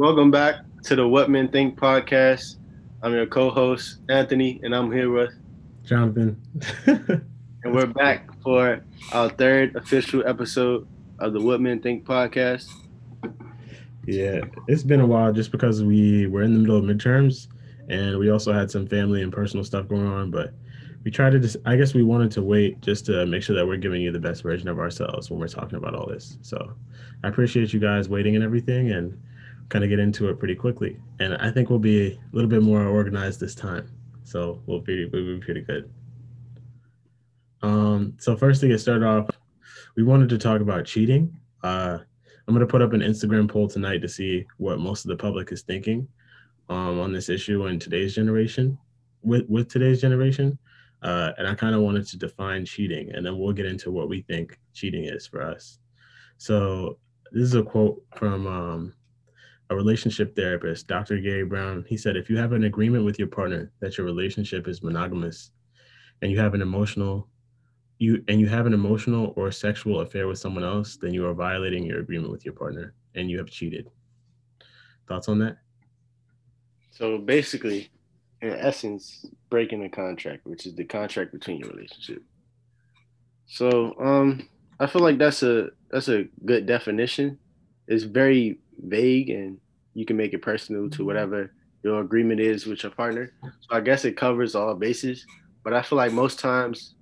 Welcome back to the What Men Think podcast. I'm your co-host Anthony, and I'm here with Jonathan. and we're back for our third official episode of the What Men Think podcast. Yeah, it's been a while just because we were in the middle of midterms, and we also had some family and personal stuff going on. But we tried to just, I guess we wanted to wait just to make sure that we're giving you the best version of ourselves when we're talking about all this. So I appreciate you guys waiting and everything, and kind of get into it pretty quickly. And I think we'll be a little bit more organized this time. So we'll be, we'll be pretty good. Um, so first to get started off, we wanted to talk about cheating. Uh, I'm going to put up an Instagram poll tonight to see what most of the public is thinking um, on this issue in today's generation, with, with today's generation. Uh, and I kind of wanted to define cheating, and then we'll get into what we think cheating is for us. So this is a quote from um, a relationship therapist, Dr. Gary Brown. He said, if you have an agreement with your partner that your relationship is monogamous and you have an emotional you and you have an emotional or sexual affair with someone else, then you are violating your agreement with your partner and you have cheated. Thoughts on that? So basically, in essence, breaking the contract, which is the contract between your relationship. So um I feel like that's a that's a good definition. It's very vague and you can make it personal to mm-hmm. whatever your agreement is with your partner. So I guess it covers all bases. But I feel like most times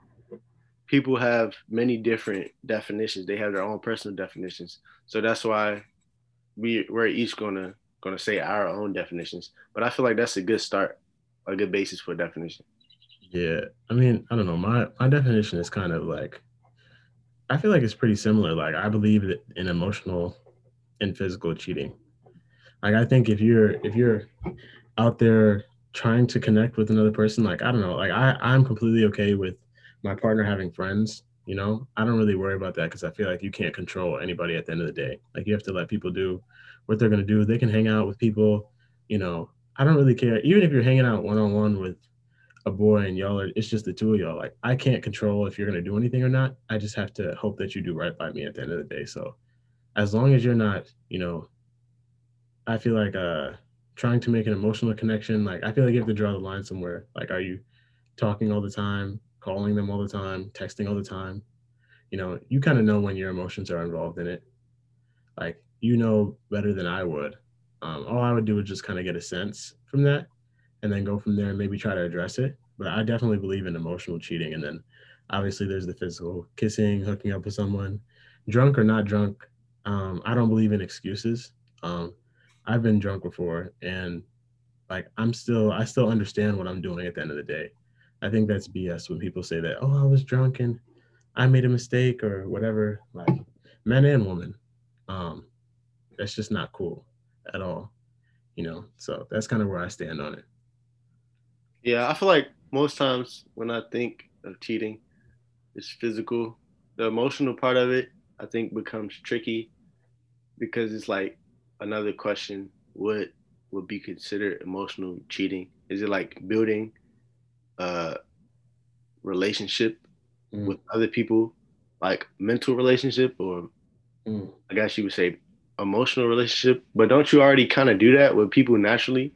people have many different definitions. They have their own personal definitions. So that's why we we're each gonna gonna say our own definitions. But I feel like that's a good start, a good basis for a definition. Yeah. I mean, I don't know. My my definition is kind of like I feel like it's pretty similar. Like I believe that in emotional and physical cheating. Like I think if you're if you're out there trying to connect with another person, like I don't know, like I I'm completely okay with my partner having friends. You know, I don't really worry about that because I feel like you can't control anybody at the end of the day. Like you have to let people do what they're gonna do. They can hang out with people. You know, I don't really care. Even if you're hanging out one on one with a boy and y'all are it's just the two of y'all like i can't control if you're going to do anything or not i just have to hope that you do right by me at the end of the day so as long as you're not, you know, I feel like uh trying to make an emotional connection, like I feel like you have to draw the line somewhere. Like, are you talking all the time, calling them all the time, texting all the time? You know, you kind of know when your emotions are involved in it. Like, you know better than I would. Um, all I would do is just kind of get a sense from that and then go from there and maybe try to address it. But I definitely believe in emotional cheating. And then obviously there's the physical kissing, hooking up with someone, drunk or not drunk. Um, I don't believe in excuses. Um, I've been drunk before, and like I'm still, I still understand what I'm doing at the end of the day. I think that's BS when people say that, oh, I was drunk and I made a mistake or whatever. Like men and women, um, that's just not cool at all. You know, so that's kind of where I stand on it. Yeah, I feel like most times when I think of cheating, it's physical. The emotional part of it, I think, becomes tricky because it's like another question what would be considered emotional cheating? Is it like building a relationship mm. with other people like mental relationship or mm. i guess you would say emotional relationship? But don't you already kind of do that with people naturally?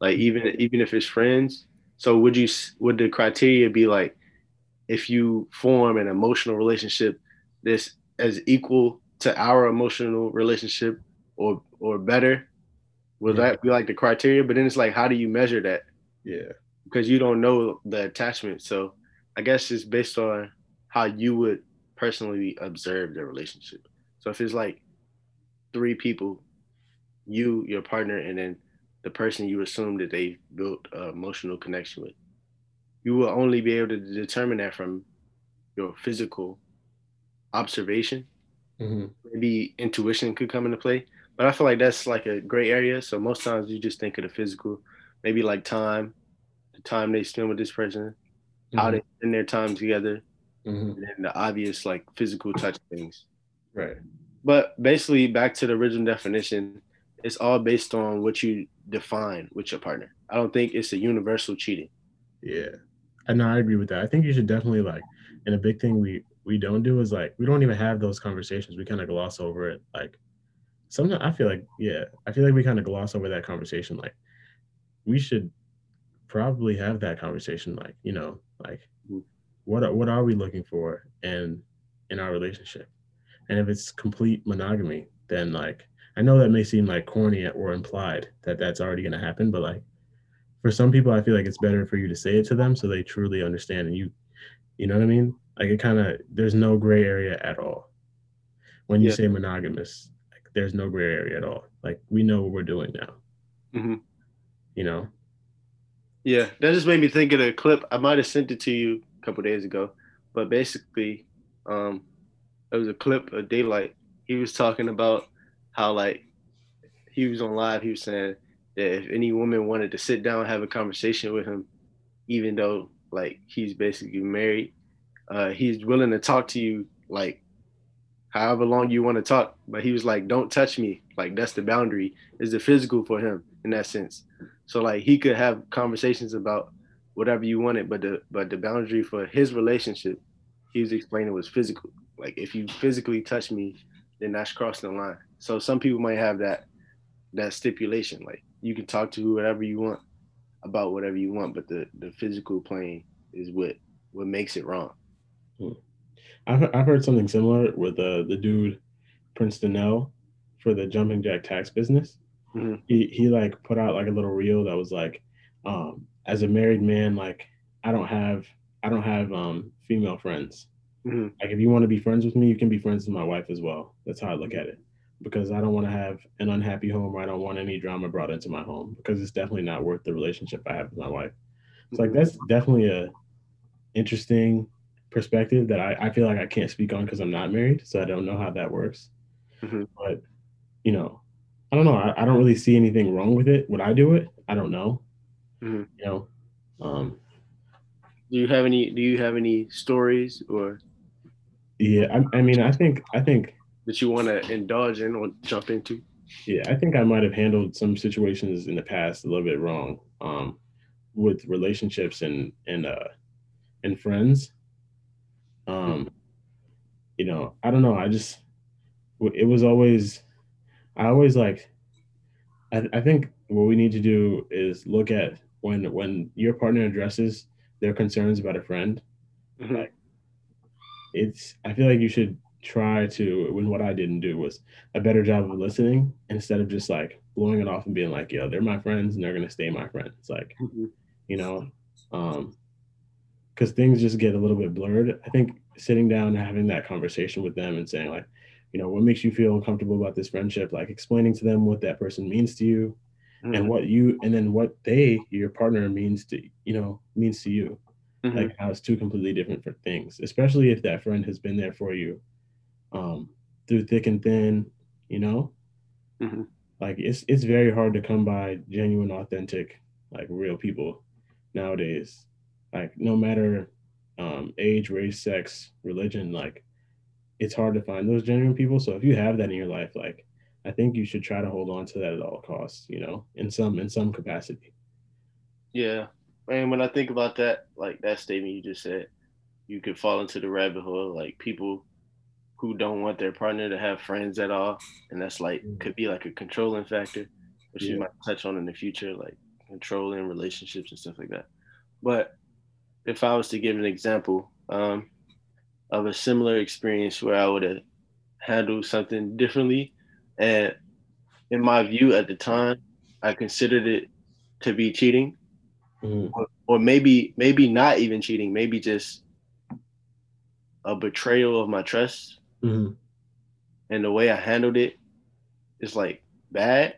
Like even even if it's friends? So would you would the criteria be like if you form an emotional relationship this as equal to our emotional relationship or or better would yeah. that be like the criteria? But then it's like how do you measure that? Yeah. Because you don't know the attachment. So i guess it's based on how you would personally observe the relationship. So if it's like three people you your partner and then the person you assume that they built an emotional connection with you will only be able to determine that from your physical observation Mm-hmm. Maybe intuition could come into play, but I feel like that's like a gray area. So most times you just think of the physical, maybe like time, the time they spend with this person, mm-hmm. how they spend their time together, mm-hmm. and the obvious like physical touch things. Right. But basically, back to the original definition, it's all based on what you define with your partner. I don't think it's a universal cheating. Yeah. And no, I agree with that. I think you should definitely like, and a big thing we we don't do is like we don't even have those conversations. We kind of gloss over it. Like sometimes I feel like yeah, I feel like we kind of gloss over that conversation. Like we should probably have that conversation. Like you know, like mm-hmm. what are, what are we looking for and in our relationship? And if it's complete monogamy, then like I know that may seem like corny or implied that that's already going to happen, but like for some people, I feel like it's better for you to say it to them so they truly understand and you, you know what I mean? Like it kind of there's no gray area at all when you yeah. say monogamous there's no gray area at all. Like we know what we're doing now. Mm-hmm. You know. Yeah, that just made me think of a clip. I might have sent it to you a couple days ago, but basically, um, it was a clip of Daylight. He was talking about how like he was on live. He was saying that if any woman wanted to sit down and have a conversation with him, even though like he's basically married, uh, he's willing to talk to you like however long you want to talk. But he was like, don't touch me. Like that's the boundary is the physical for him in that sense. So like he could have conversations about whatever you wanted, but the but the boundary for his relationship, he was explaining was physical. Like if you physically touch me, then that's crossing the line. So some people might have that that stipulation. Like you can talk to whoever you want about whatever you want, but the the physical plane is what what makes it wrong. Hmm. I've, I've heard something similar with uh, the dude Prince Donnell for the jumping jack tax business. Mm-hmm. He he like put out like a little reel that was like, um, as a married man, like I don't have I don't have um female friends. Mm-hmm. Like if you want to be friends with me, you can be friends with my wife as well. That's how I look at it. Because I don't want to have an unhappy home or I don't want any drama brought into my home because it's definitely not worth the relationship I have with my wife. It's like mm-hmm. that's definitely a interesting perspective that I, I feel like I can't speak on because I'm not married, so I don't know how that works. Mm-hmm. But you know, I don't know. I, I, don't really see anything wrong with it. Would I do it? I don't know. Mm-hmm. You know. Um, do you have any? Do you have any stories or? Yeah, I, I mean, I think I think that you want to indulge in or jump into. Yeah, I think I might have handled some situations in the past a little bit wrong um, with relationships and and uh, and friends. Um, you know, I don't know. I just it was always I always like I, I think what we need to do is look at when when your partner addresses their concerns about a friend, mm-hmm. like it's I feel like you should try to when what I didn't do was a better job of listening instead of just like blowing it off and being like, yo, they're my friends and they're gonna stay my friends. Like, mm-hmm. you know, um, because things just get a little bit blurred. I think sitting down and having that conversation with them and saying like, you know, what makes you feel comfortable about this friendship, like explaining to them what that person means to you mm-hmm. and what you and then what they, your partner means to, you know, means to you. Mm-hmm. Like how it's two completely different for things, especially if that friend has been there for you um through thick and thin, you know? Mm-hmm. Like it's it's very hard to come by genuine, authentic, like real people nowadays like no matter um, age, race, sex, religion, like it's hard to find those genuine people. So if you have that in your life, like I think you should try to hold on to that at all costs, you know, in some in some capacity. Yeah. And when I think about that, like that statement you just said, you could fall into the rabbit hole, like people who don't want their partner to have friends at all. And that's like mm-hmm. could be like a controlling factor, which yeah. you might touch on in the future, like controlling relationships and stuff like that. But if I was to give an example um, of a similar experience where I would have handled something differently, and in my view at the time, I considered it to be cheating, mm-hmm. or, or maybe maybe not even cheating, maybe just a betrayal of my trust. Mm-hmm. And the way I handled it is like bad.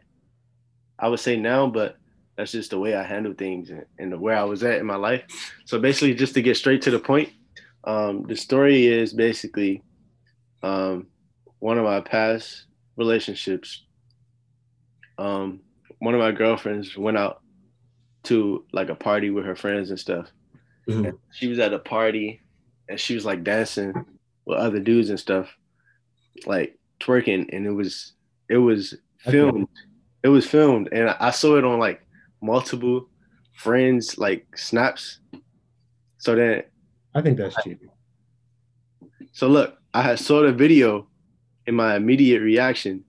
I would say now, but that's just the way I handle things and, and where I was at in my life. So basically, just to get straight to the point, um, the story is basically um, one of my past relationships. Um, one of my girlfriends went out to like a party with her friends and stuff. Mm-hmm. And she was at a party and she was like dancing with other dudes and stuff, like twerking, and it was it was filmed. It was filmed, and I saw it on like multiple friends like snaps. So then I think that's cheating. So look, I had saw the video and my immediate reaction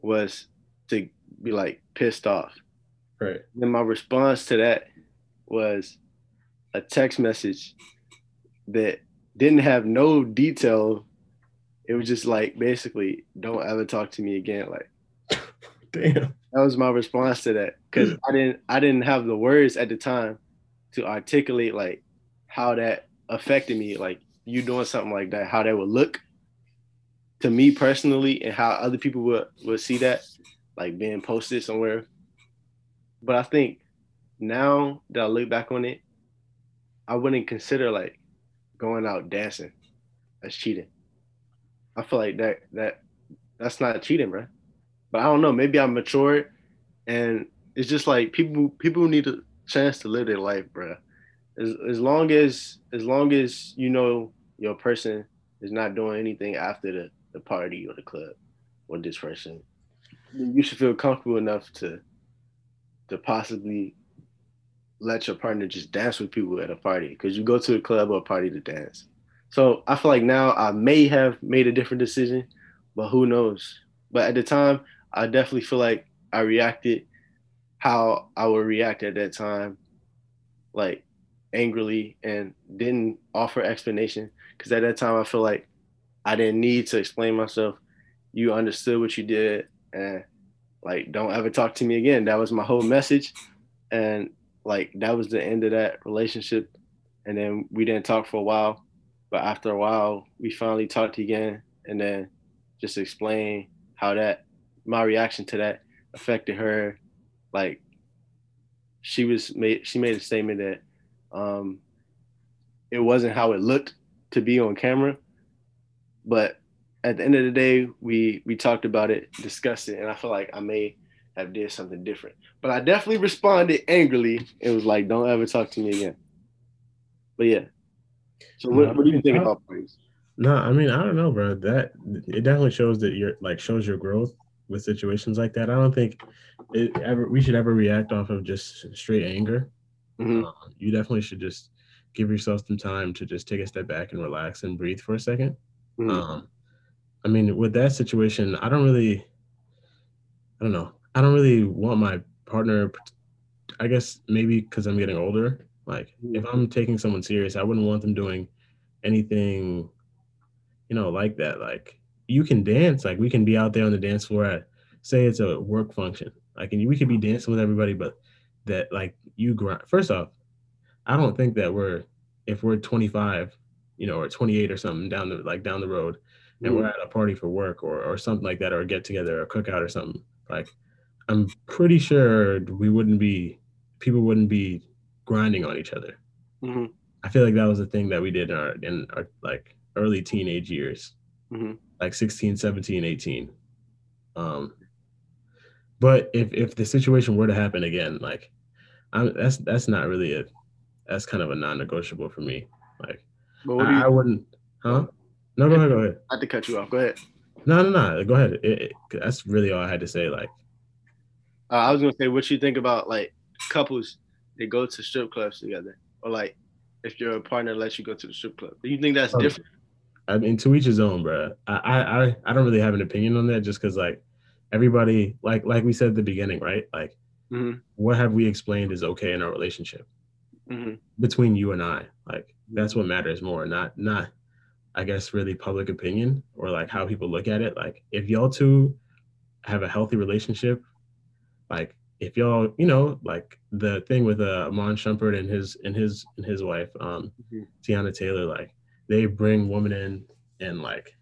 was to be like pissed off. Right. Then my response to that was a text message that didn't have no detail. It was just like basically, don't ever talk to me again. Like, damn. That was my response to that because mm. I didn't I didn't have the words at the time to articulate like how that affected me. Like you doing something like that, how that would look to me personally, and how other people would would see that like being posted somewhere. But I think now that I look back on it, I wouldn't consider like going out dancing as cheating. I feel like that that that's not cheating, bro. But I don't know. Maybe I'm matured, and it's just like people people need a chance to live their life, bro. As as long as as long as you know your person is not doing anything after the the party or the club or this person, you should feel comfortable enough to to possibly let your partner just dance with people at a party because you go to a club or a party to dance. So I feel like now I may have made a different decision, but who knows? But at the time, I definitely feel like I reacted how I would react at that time, like angrily and didn't offer explanation. Because at that time, I feel like I didn't need to explain myself. You understood what you did, and like don't ever talk to me again. That was my whole message, and like that was the end of that relationship. And then we didn't talk for a while, but after a while, we finally talked again, and then just explain how that my reaction to that affected her. Like she was made she made a statement that um, it wasn't how it looked to be on camera, but at the end of the day, we we talked about it, discussed it, and I feel like I may have did something different. But I definitely responded angrily. It was like, "Don't ever talk to me again." But yeah. So what, what do you think about praise? No, I mean I don't know, bro. That it definitely shows that you're like shows your growth with situations like that. I don't think it ever we should ever react off of just straight anger. Mm-hmm. Uh, you definitely should just give yourself some time to just take a step back and relax and breathe for a 2nd mm-hmm. um, I mean, with that situation, I don't really, I don't know, I don't really want my partner. I guess maybe because I'm getting older. Like, mm-hmm. if I'm taking someone serious, I wouldn't want them doing anything, you know, like that. Like, you can dance. Like, we can be out there on the dance floor at, say, it's a work function. Like, and we could be dancing with everybody, but that like you grind. First off, I don't think that we're if we're 25, you know, or 28 or something down the like down the road, and mm. we're at a party for work or or something like that, or a get together, or a cookout or something. Like, I'm pretty sure we wouldn't be people wouldn't be grinding on each other. Mm-hmm. I feel like that was a thing that we did in our in our like early teenage years, mm-hmm. like 16, 17, 18. Um, but if if the situation were to happen again, like I'm, that's that's not really a that's kind of a non-negotiable for me. Like I, I, wouldn't, huh? No, go ahead. Go ahead. I had to cut you off. Go ahead. No, no, no. Go ahead. It, it, that's really all I had to say. Like, uh, I was gonna say, what you think about like couples that go to strip clubs together, or like if your partner lets you go to the strip club? Do you think that's oh, different? I mean, to each his own, bro. I, I, I don't really have an opinion on that, just because like everybody, like, like we said at the beginning, right? Like, mm-hmm. what have we explained is okay in our relationship mm-hmm. between you and I? Like, that's what matters more, not, not, I guess, really public opinion or like how people look at it. Like, if y'all two have a healthy relationship, like if y'all, you know, like the thing with uh Iman Shumpert and his and his and his wife, um, mm-hmm. Teyana Taylor, like they bring women in and like,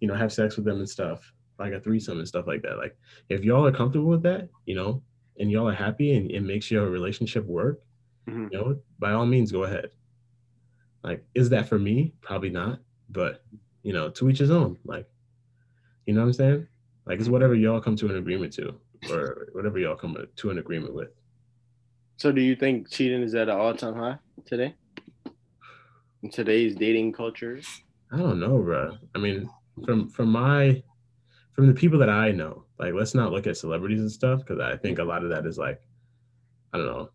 you know, have sex with them and stuff, like a threesome and stuff like that. Like if y'all are comfortable with that, you know, and y'all are happy and it makes your relationship work, mm-hmm. you know, by all means go ahead. Like, is that for me? Probably not. But, you know, to each his own. Like, you know what I'm saying? Like it's whatever y'all come to an agreement to or whatever y'all come to an agreement with. So do you think cheating is at an all time high today? In today's dating culture? I don't know, bro. I mean, from from my from the people that I know, like let's not look at celebrities and stuff because I think a lot of that is like, I don't know,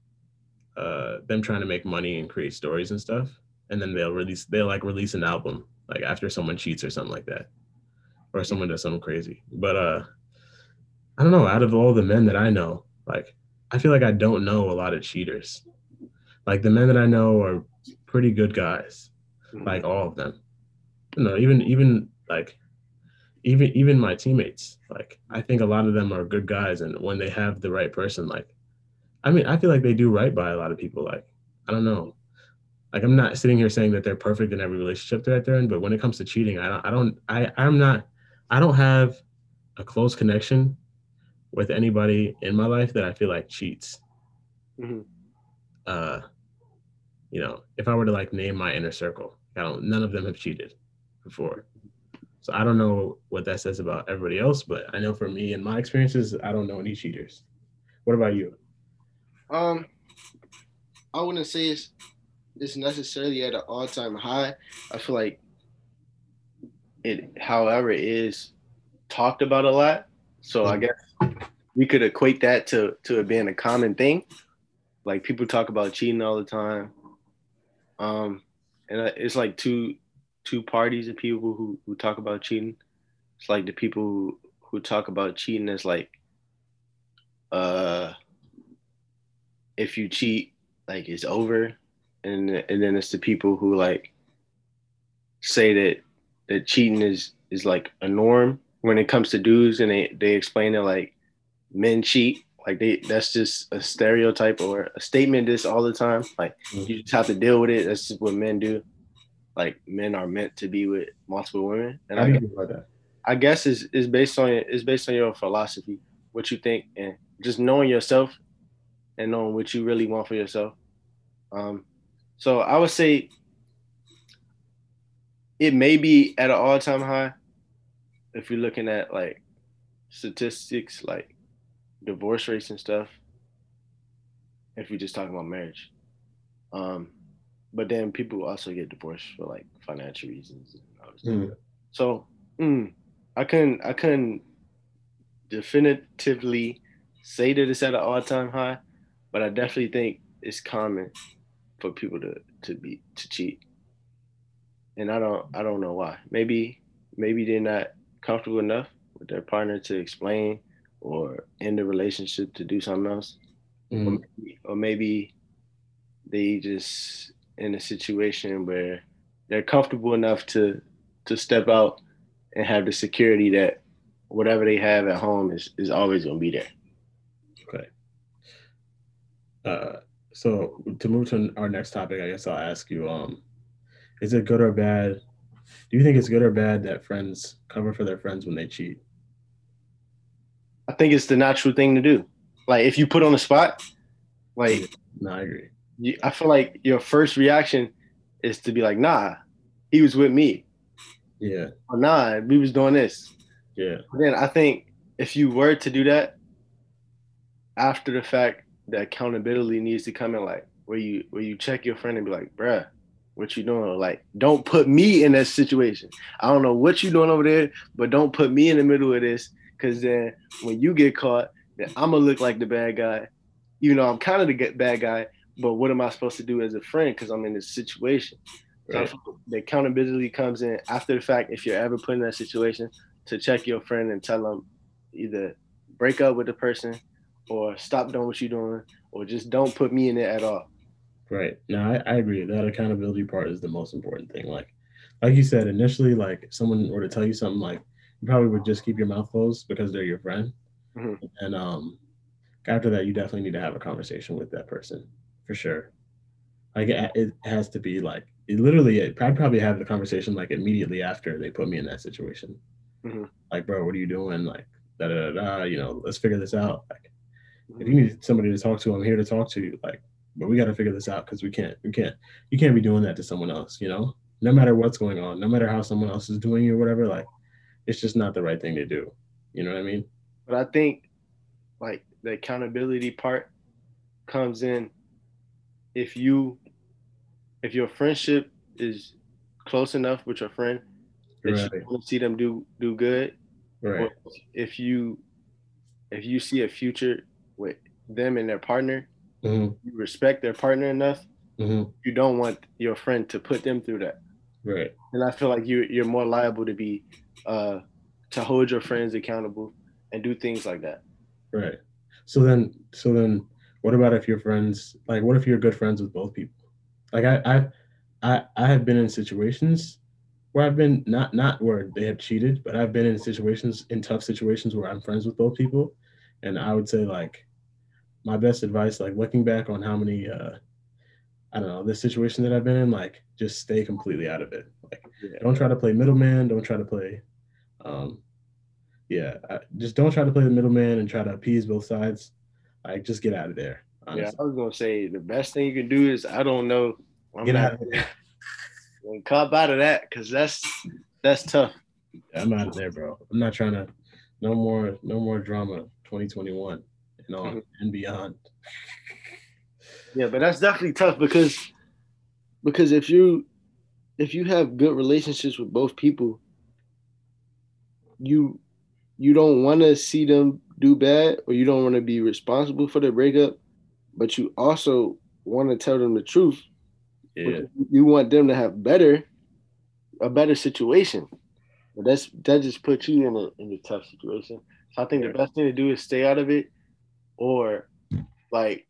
uh, them trying to make money and create stories and stuff, and then they'll release they'll like release an album like after someone cheats or something like that, or someone does something crazy. But uh, I don't know. Out of all the men that I know, like I feel like I don't know a lot of cheaters. Like the men that I know are pretty good guys, Mhm. like all of them. You know, even even like even even my teammates. Like I think a lot of them are good guys, and when they have the right person, like I mean, I feel like they do right by a lot of people. Like I don't know. Like I'm not sitting here saying that they're perfect in every relationship that they're in, but when it comes to cheating, I don't I don't I I'm not I don't have a close connection with anybody in my life that I feel like cheats. Mhm. Uh, you know, if I were to like name my inner circle, I don't. None of them have cheated before, so I don't know what that says about everybody else. But I know for me and my experiences, I don't know any cheaters. What about you? Um, I wouldn't say it's it's necessarily at an all time high. I feel like it, however, it is talked about a lot. So I guess we could equate that to to it being a common thing. Like people talk about cheating all the time. Um, and it's like two two parties of people who who talk about cheating. It's like the people who, who talk about cheating as like uh if you cheat, like it's over, and and then it's the people who like say that that cheating is is like a norm when it comes to dudes, and they they explain it like men cheat, like they that's just a stereotype or a statement this all the time. Like you just have to deal with it. That's just what men do. Like men are meant to be with multiple women, and I guess, that? I guess is is based on is based on your philosophy, what you think, and just knowing yourself and knowing what you really want for yourself. Um, so I would say it may be at an all time high if you're looking at like statistics like divorce rates and stuff. If we're just talk about marriage. Um, but then people also get divorced for like financial reasons. And all this. Mm. So mm, I couldn't I couldn't definitively say that it's at an all time high, but I definitely think it's common for people to to be to cheat. And I don't I don't know why. Maybe maybe they're not comfortable enough with their partner to explain or end the relationship to do something else. Or, Mm. maybe, or maybe they just in a situation where they're comfortable enough to to step out and have the security that whatever they have at home is, is always gonna be there. Okay. Uh, so to move to our next topic, I guess I'll ask you: um, Is it good or bad? Do you think it's good or bad that friends cover for their friends when they cheat? I think it's the natural thing to do. Like if you put on the spot, like No, I agree. you, I feel like your first reaction is to be like, nah, he was with me. Yeah, Or nah, we was doing this. yeah, But then I think if you were to do that after the fact, the accountability needs to come in like where you where you check your friend and be like, bruh, what you doing? Like, don't put me in that situation. I don't know what you doing over there, but don't put me in the middle of this. Cause then when you get caught, then I'm gonna look like the bad guy. Even though I'm kind of the bad guy, but what am I supposed to do as a friend? Cause I'm in this situation. So right. feel the accountability comes in after the fact. If you're ever put in that situation, to check your friend and tell them either break up with the person or stop doing what you're doing or just don't put me in it at all. Right. No, I, I agree. That accountability part is the most important thing. Like, like you said, initially, like if someone were to tell you something, like you probably would just keep your mouth closed because they're your friend. Mhm. And um, after that, you definitely need to have a conversation with that person for sure. Like it, it has to be like it literally. I'd probably have the conversation like immediately after they put me in that situation. Mhm. Like, bro, what are you doing? Like, da da da. You know, let's figure this out. Like, if you need somebody to talk to, I'm here to talk to you. Like, but we got to figure this out because we can't, we can't, you can't be doing that to someone else. You know, no matter what's going on, no matter how someone else is doing you or whatever. Like, it's just not the right thing to do. You know what I mean? But I think like the accountability part comes in if you if your friendship is close enough with your friend that Right. you want to see them do do good Right. if you if you see a future with them and their partner hmm you respect their partner enough hmm you don't want your friend to put them through that Right. and i feel like you you're more liable to be uh to hold your friends accountable and do things like that. Right. So then, so then, what about if you're friends? Like, what if you're good friends with both people? Like, I, I, I, I have been in situations where I've been not not where they have cheated, but I've been in situations in tough situations where I'm friends with both people, and I would say like my best advice, like looking back on how many, uh, I don't know, this situation that I've been in, like just stay completely out of it. Like, yeah. don't try to play middleman. Don't try to play, um, yeah, I, just don't try to play the middleman and try to appease both sides. Like, just get out of there. Honestly. Yeah, I was gonna say the best thing you can do is I don't know. I'm get out of there. And cop out of that because that's that's tough. Yeah, I'm out of there, bro. I'm not trying to. No more, no more drama. 2021 and on mm-hmm. and beyond. Yeah, but that's definitely tough because because if you if you have good relationships with both people, you you don't want to see them do bad or you don't want to be responsible for their breakup, but you also want to tell them the truth yeah. You want them to have better, a better situation. But that's that just puts you in a in a tough situation. So I think the best thing to do is stay out of it, or like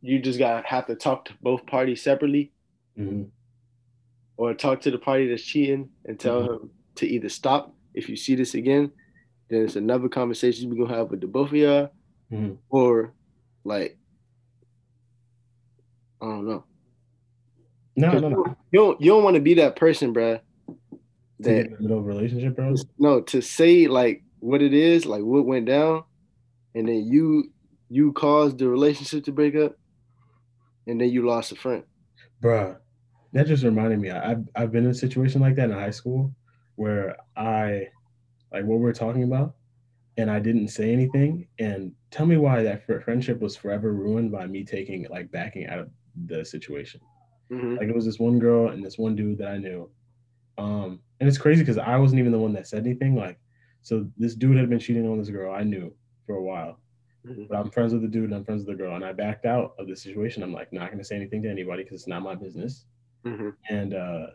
you just gotta have to talk to both parties separately, mm-hmm. or talk to the party that's cheating and tell mm-hmm. him to either stop if you see this again. Then it's another conversation we're gonna have with the both of y'all, mm-hmm. or like I don't know. No, no, no. You don't you don't want to be that person, bro. That middle relationship, bro. No, to say like what it is, like what went down, and then you you caused the relationship to break up, and then you lost a friend. Bruh, that just reminded me. I've I've been in a situation like that in high school where I like what we're talking about, and I didn't say anything. And tell me why that friendship was forever ruined by me taking like backing out of the situation. Mm-hmm. Like it was this one girl and this one dude that I knew. Um, and it's crazy because I wasn't even the one that said anything. Like, so this dude had been cheating on this girl I knew for a while. Mm-hmm. But I'm friends with the dude and I'm friends with the girl. And I backed out of the situation. I'm like, not gonna say anything to anybody because it's not my business. Mm-hmm. And uh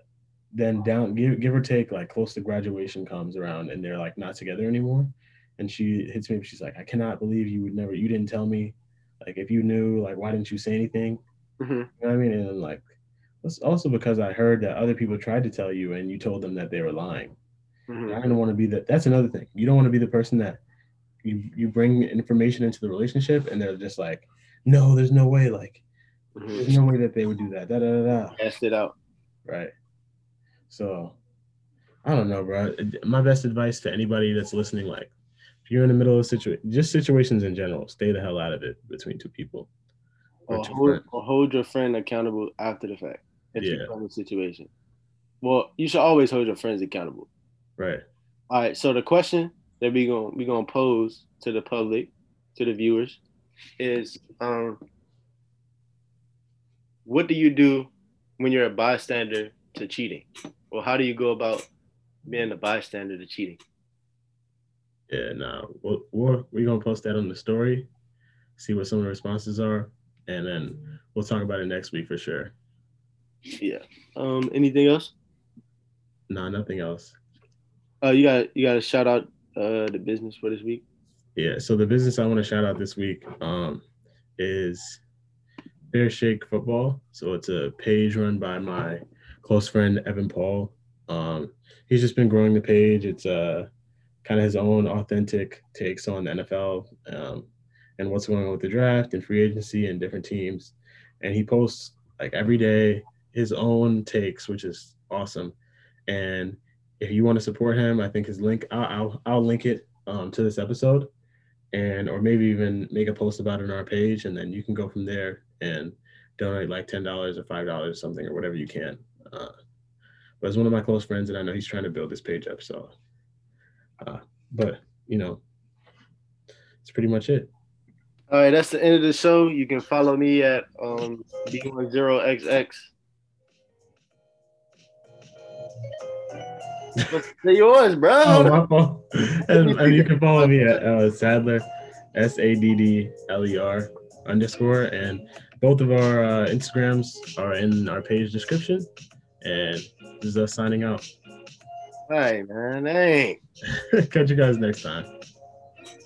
then down give give or take like close to graduation comes around and they're like not together anymore. And she hits me, she's like, I cannot believe you would never you didn't tell me. Like if you knew, like why didn't you say anything? Mm-hmm. You know what I mean? And like it's also because I heard that other people tried to tell you and you told them that they were lying. Mm-hmm. I don't want to be that. That's another thing. You don't want to be the person that you you bring information into the relationship and they're just like, no, there's no way. Like, mm-hmm. there's no way that they would do that. Da da da. da. Test it out. Right. So, I don't know, bro. My best advice to anybody that's listening, like, if you're in the middle of a situation, just situations in general, stay the hell out of it between two people. Or, or hold, or hold your friend accountable after the fact if yeah. you're in a situation. Well, you should always hold your friends accountable. Right. All right. So the question that we gonna we gonna pose to the public, to the viewers, is um, what do you do when you're a bystander to cheating? Or how do you go about being a bystander to cheating? Yeah, no, we're, we're, we're gonna post that on the story, see what some of the responses are, and then we'll talk about it next week for sure. Yeah. Um. Anything else? No, nah, nothing else. Uh, you got you got to shout out uh the business for this week. Yeah. So the business I want to shout out this week um is Fair Shake Football. So it's a page run by my close friend Evan Paul. Um, he's just been growing the page. It's uh kind of his own authentic takes on the NFL um, and what's going on with the draft and free agency and different teams. And he posts like every day his own takes, which is awesome. And if you want to support him, I think his link I'll I'll, I'll link it um, to this episode, and or maybe even make a post about it on our page, and then you can go from there and donate like ten dollars or five dollars or something or whatever you can. Uh, but it's one of my close friends, and I know he's trying to build this page up. So, uh, but you know, it's pretty much it. All right, that's the end of the show. You can follow me at um, B10XX They're yours, bro. Oh, my fault. and, and, you can follow me at uh, Saddler, S A D D L E R underscore, and both of our uh, Instagrams are in our page description. And this is us signing out. Hey man, hey. Catch you guys next time.